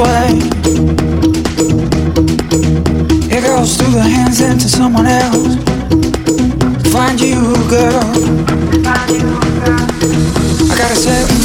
sway. It goes through the hands into someone else. Find you, girl. I gotta say.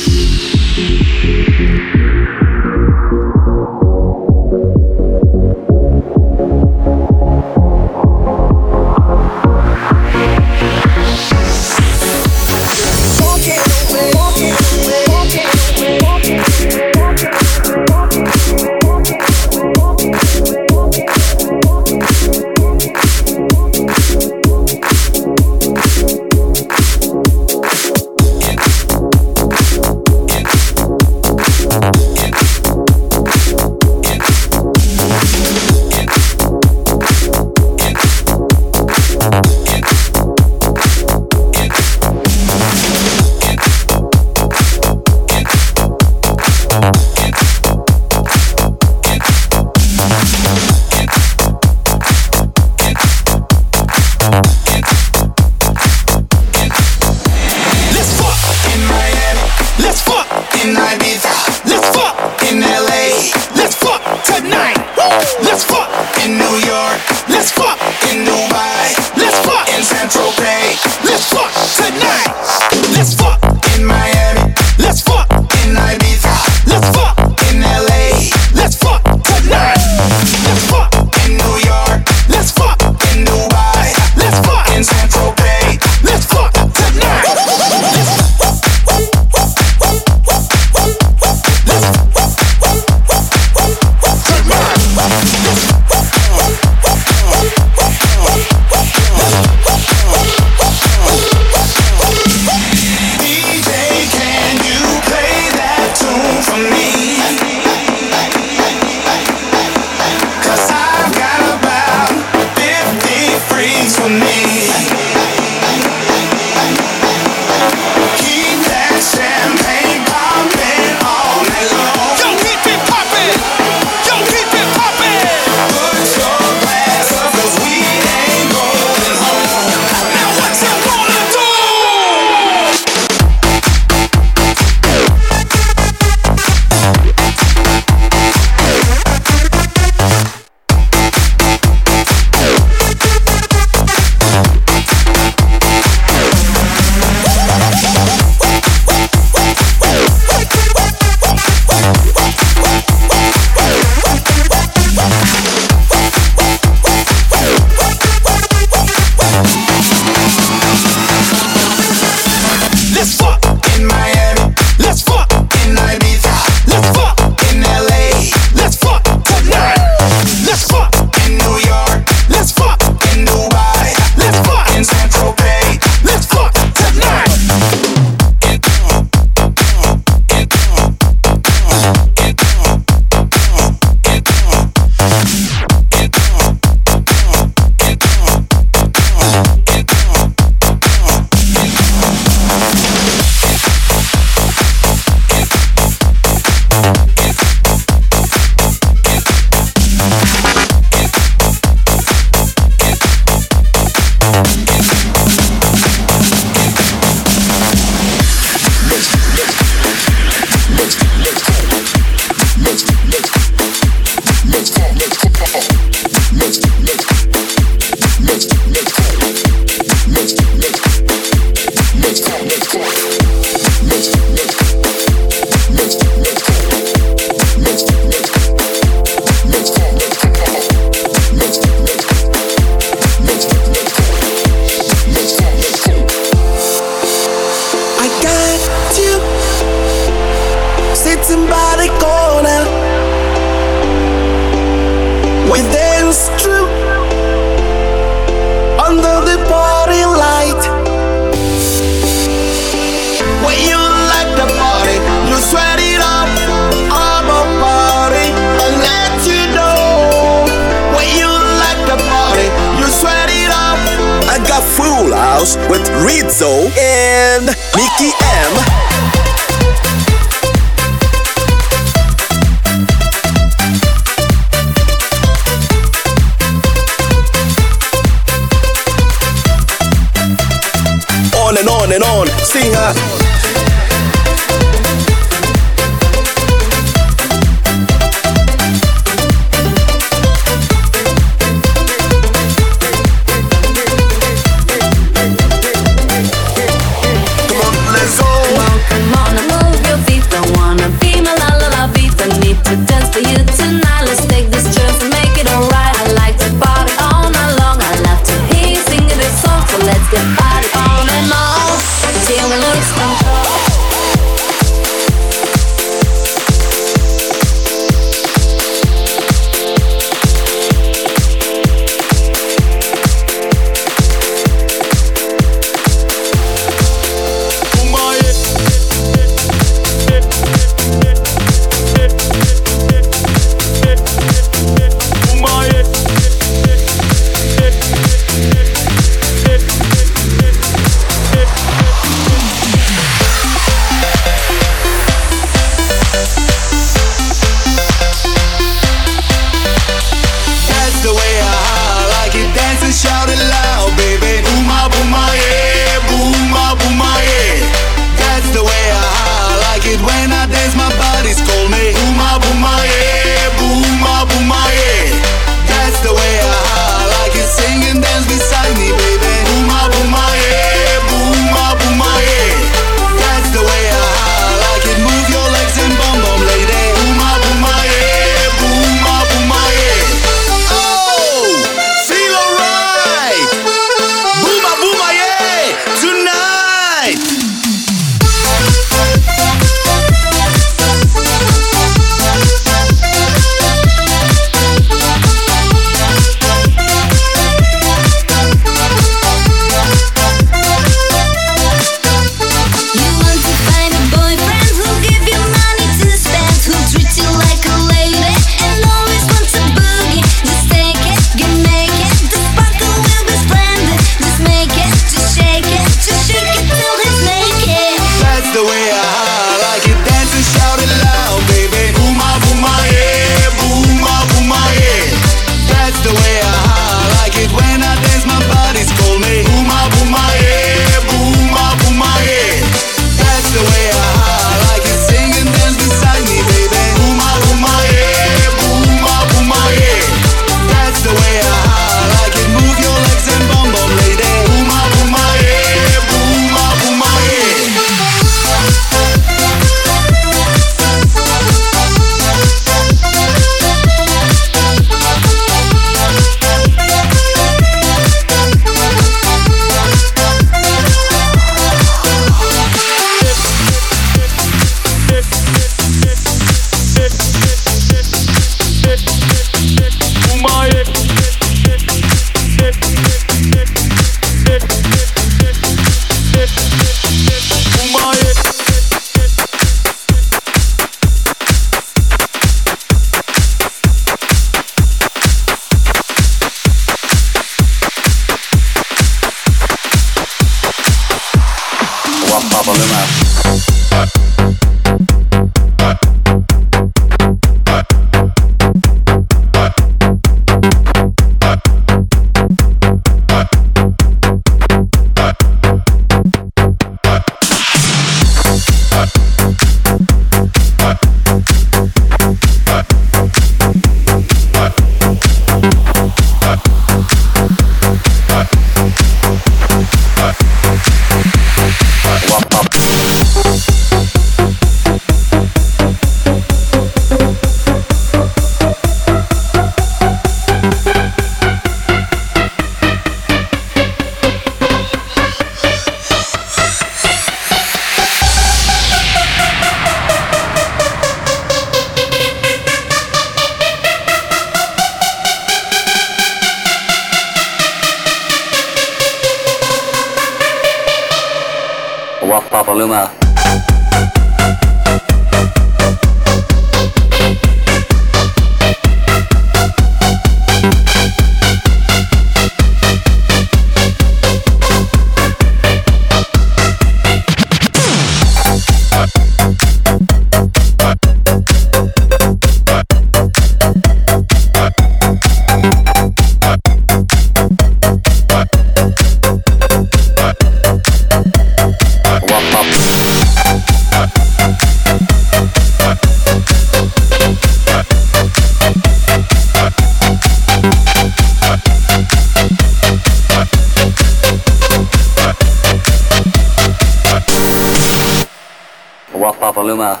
Papaluma,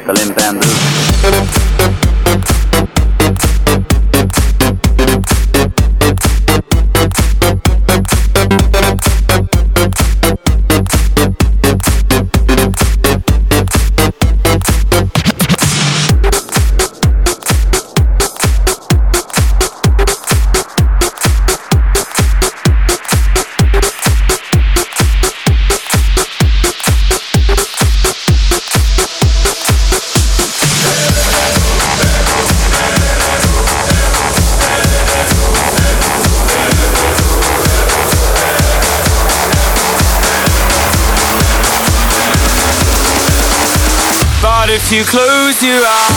Kalim bamboo. you close your eyes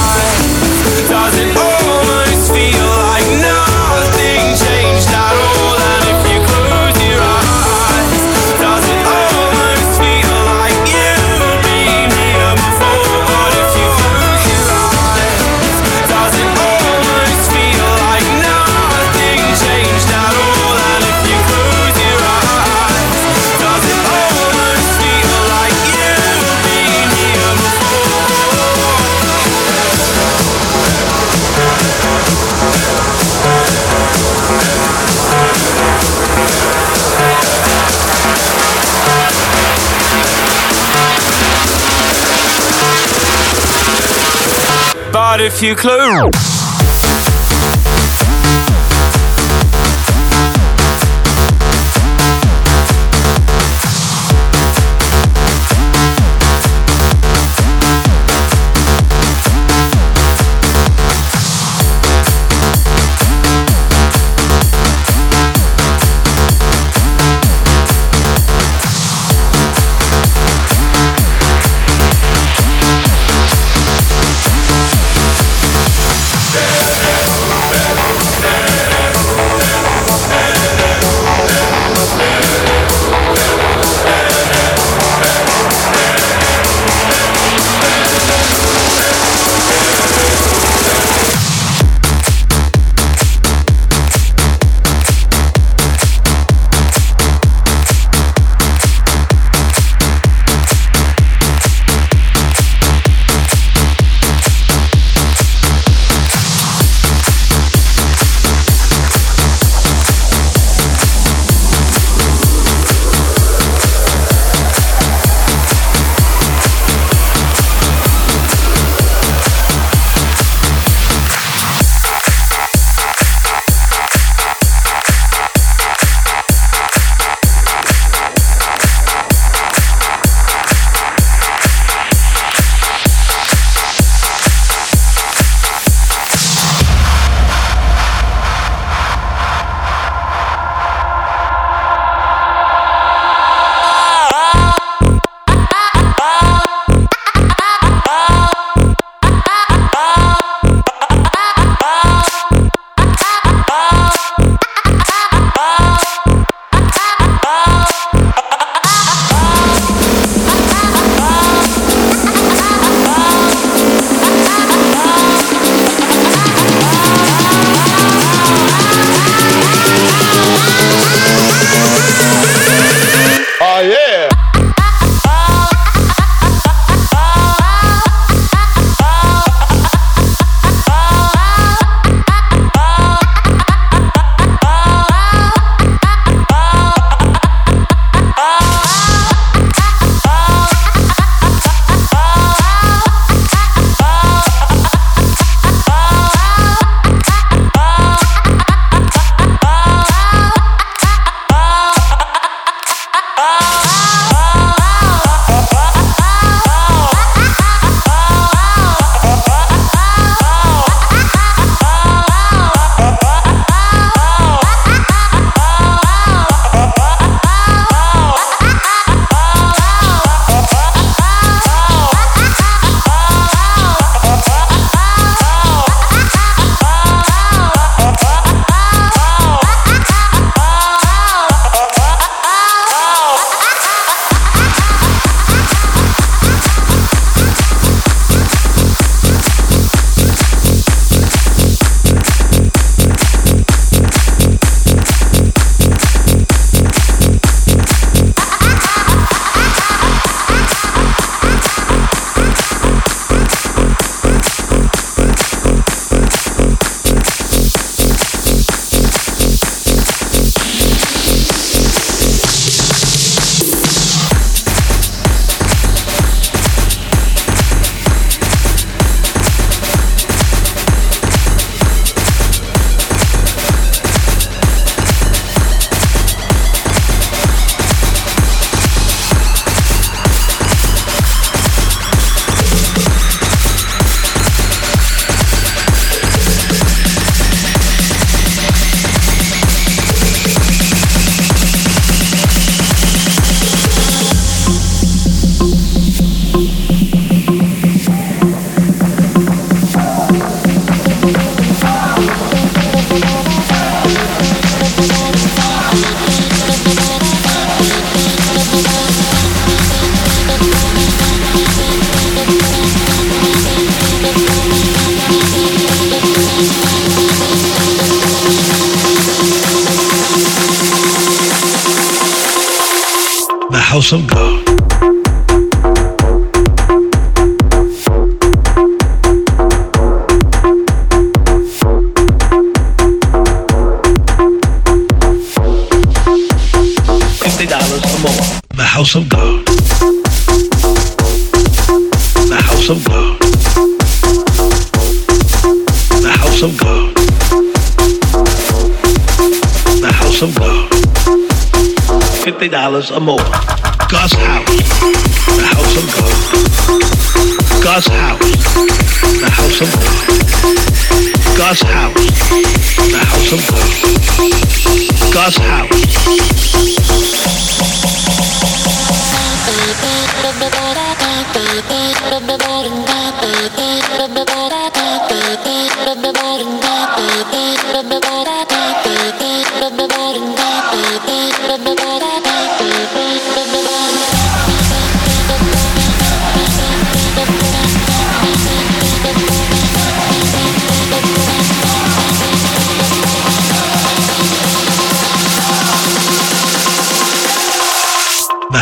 few clues.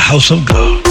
House of God.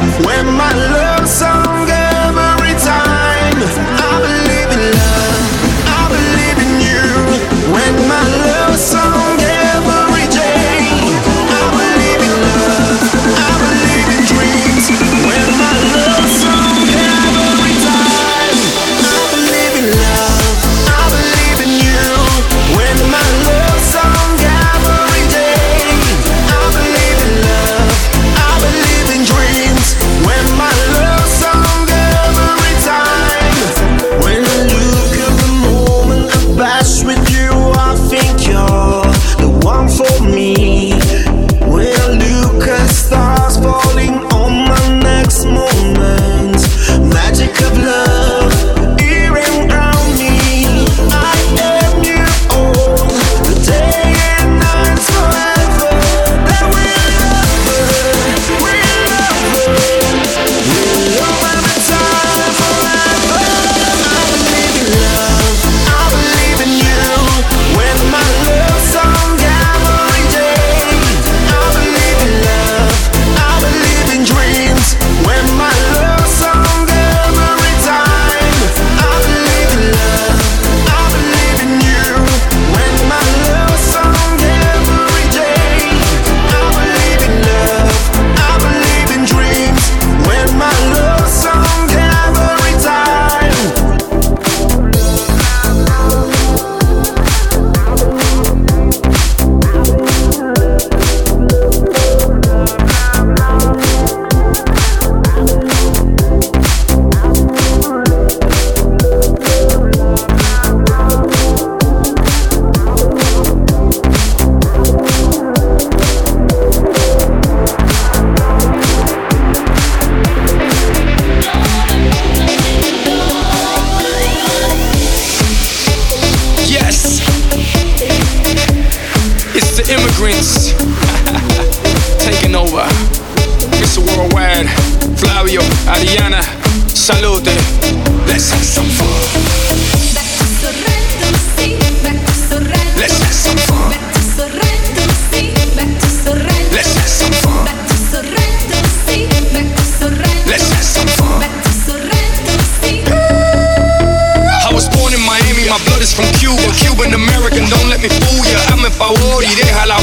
When Ariana, salute. Let's have some fun. Let's have some fun. Let's have some fun. Let's have some fun. I was born in Miami, my blood is from Cuba. Cuban American, don't let me fool ya. I'm in favor deja la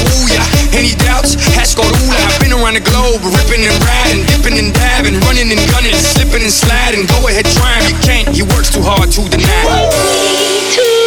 around the globe, ripping and riding, dipping and diving, running and gunning, slipping and sliding. Go ahead, try him, you can't. He works too hard to deny.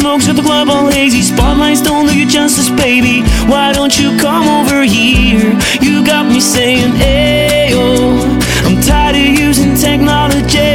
Smokes of the club all hazy, spotlights don't do you justice, baby. Why don't you come over here? You got me saying, Ayo. Oh, I'm tired of using technology.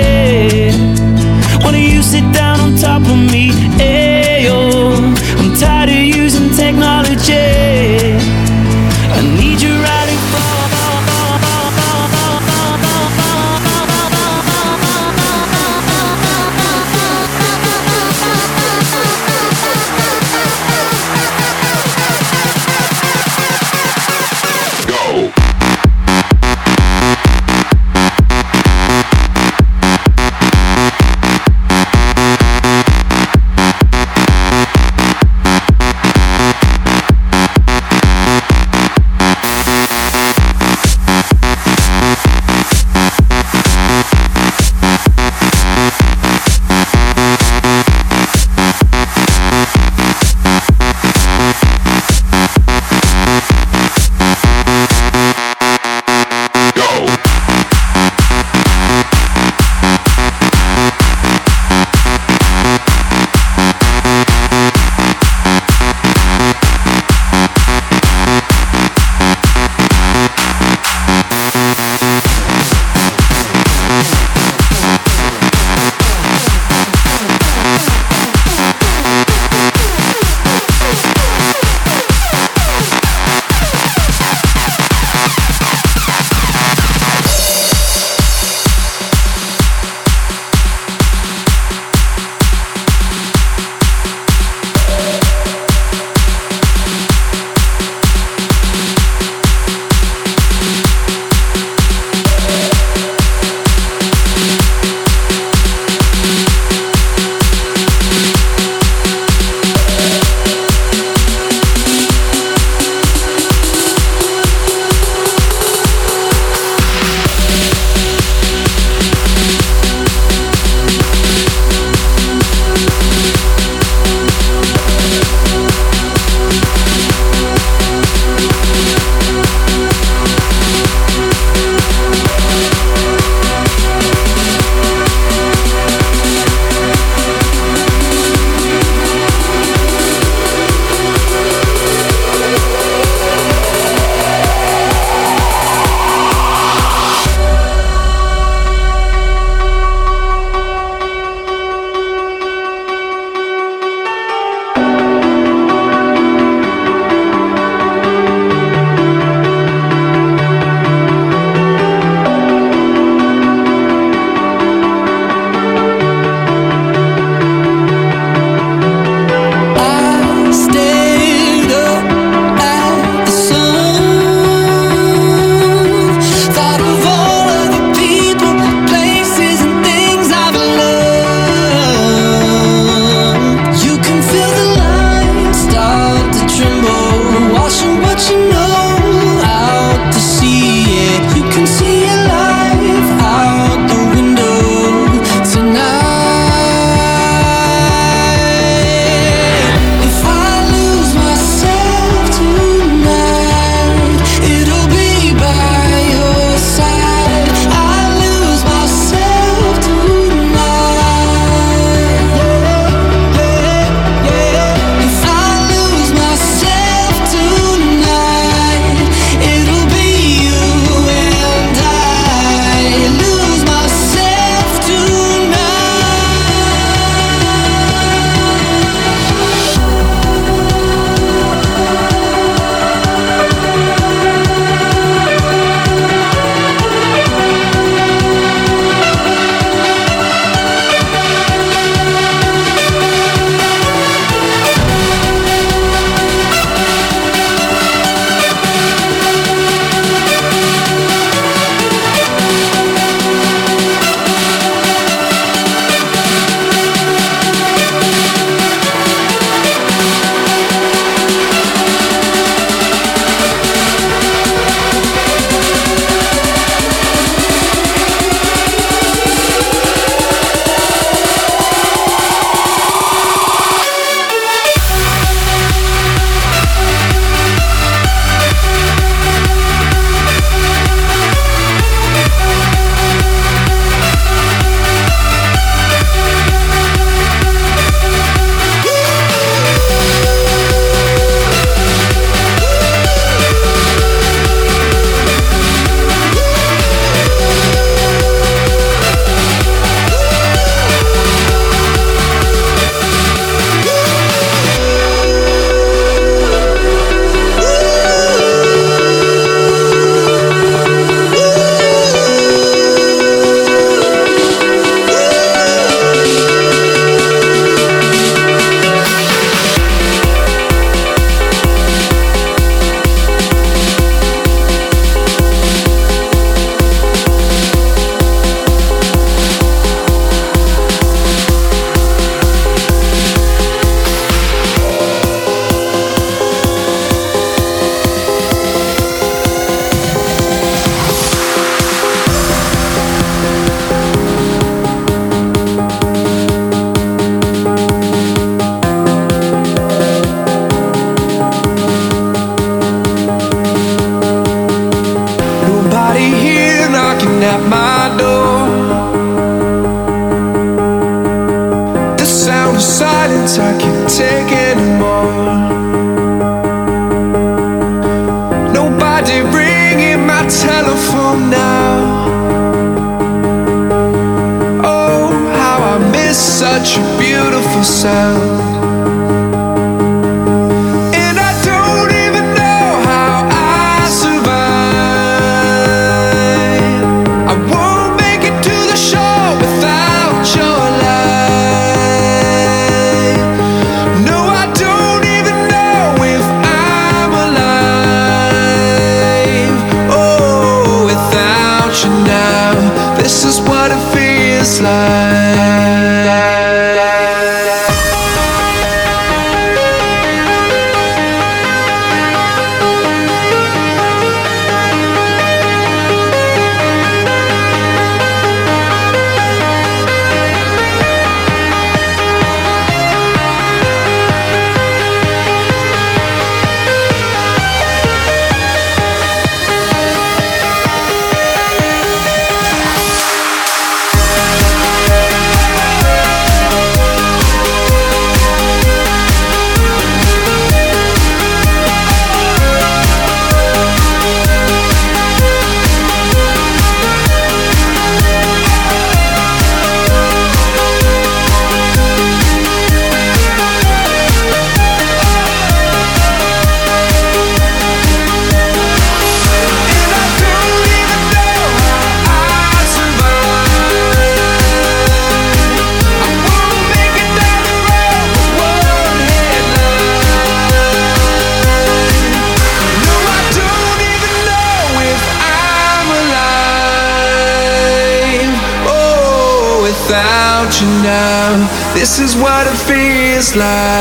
Feels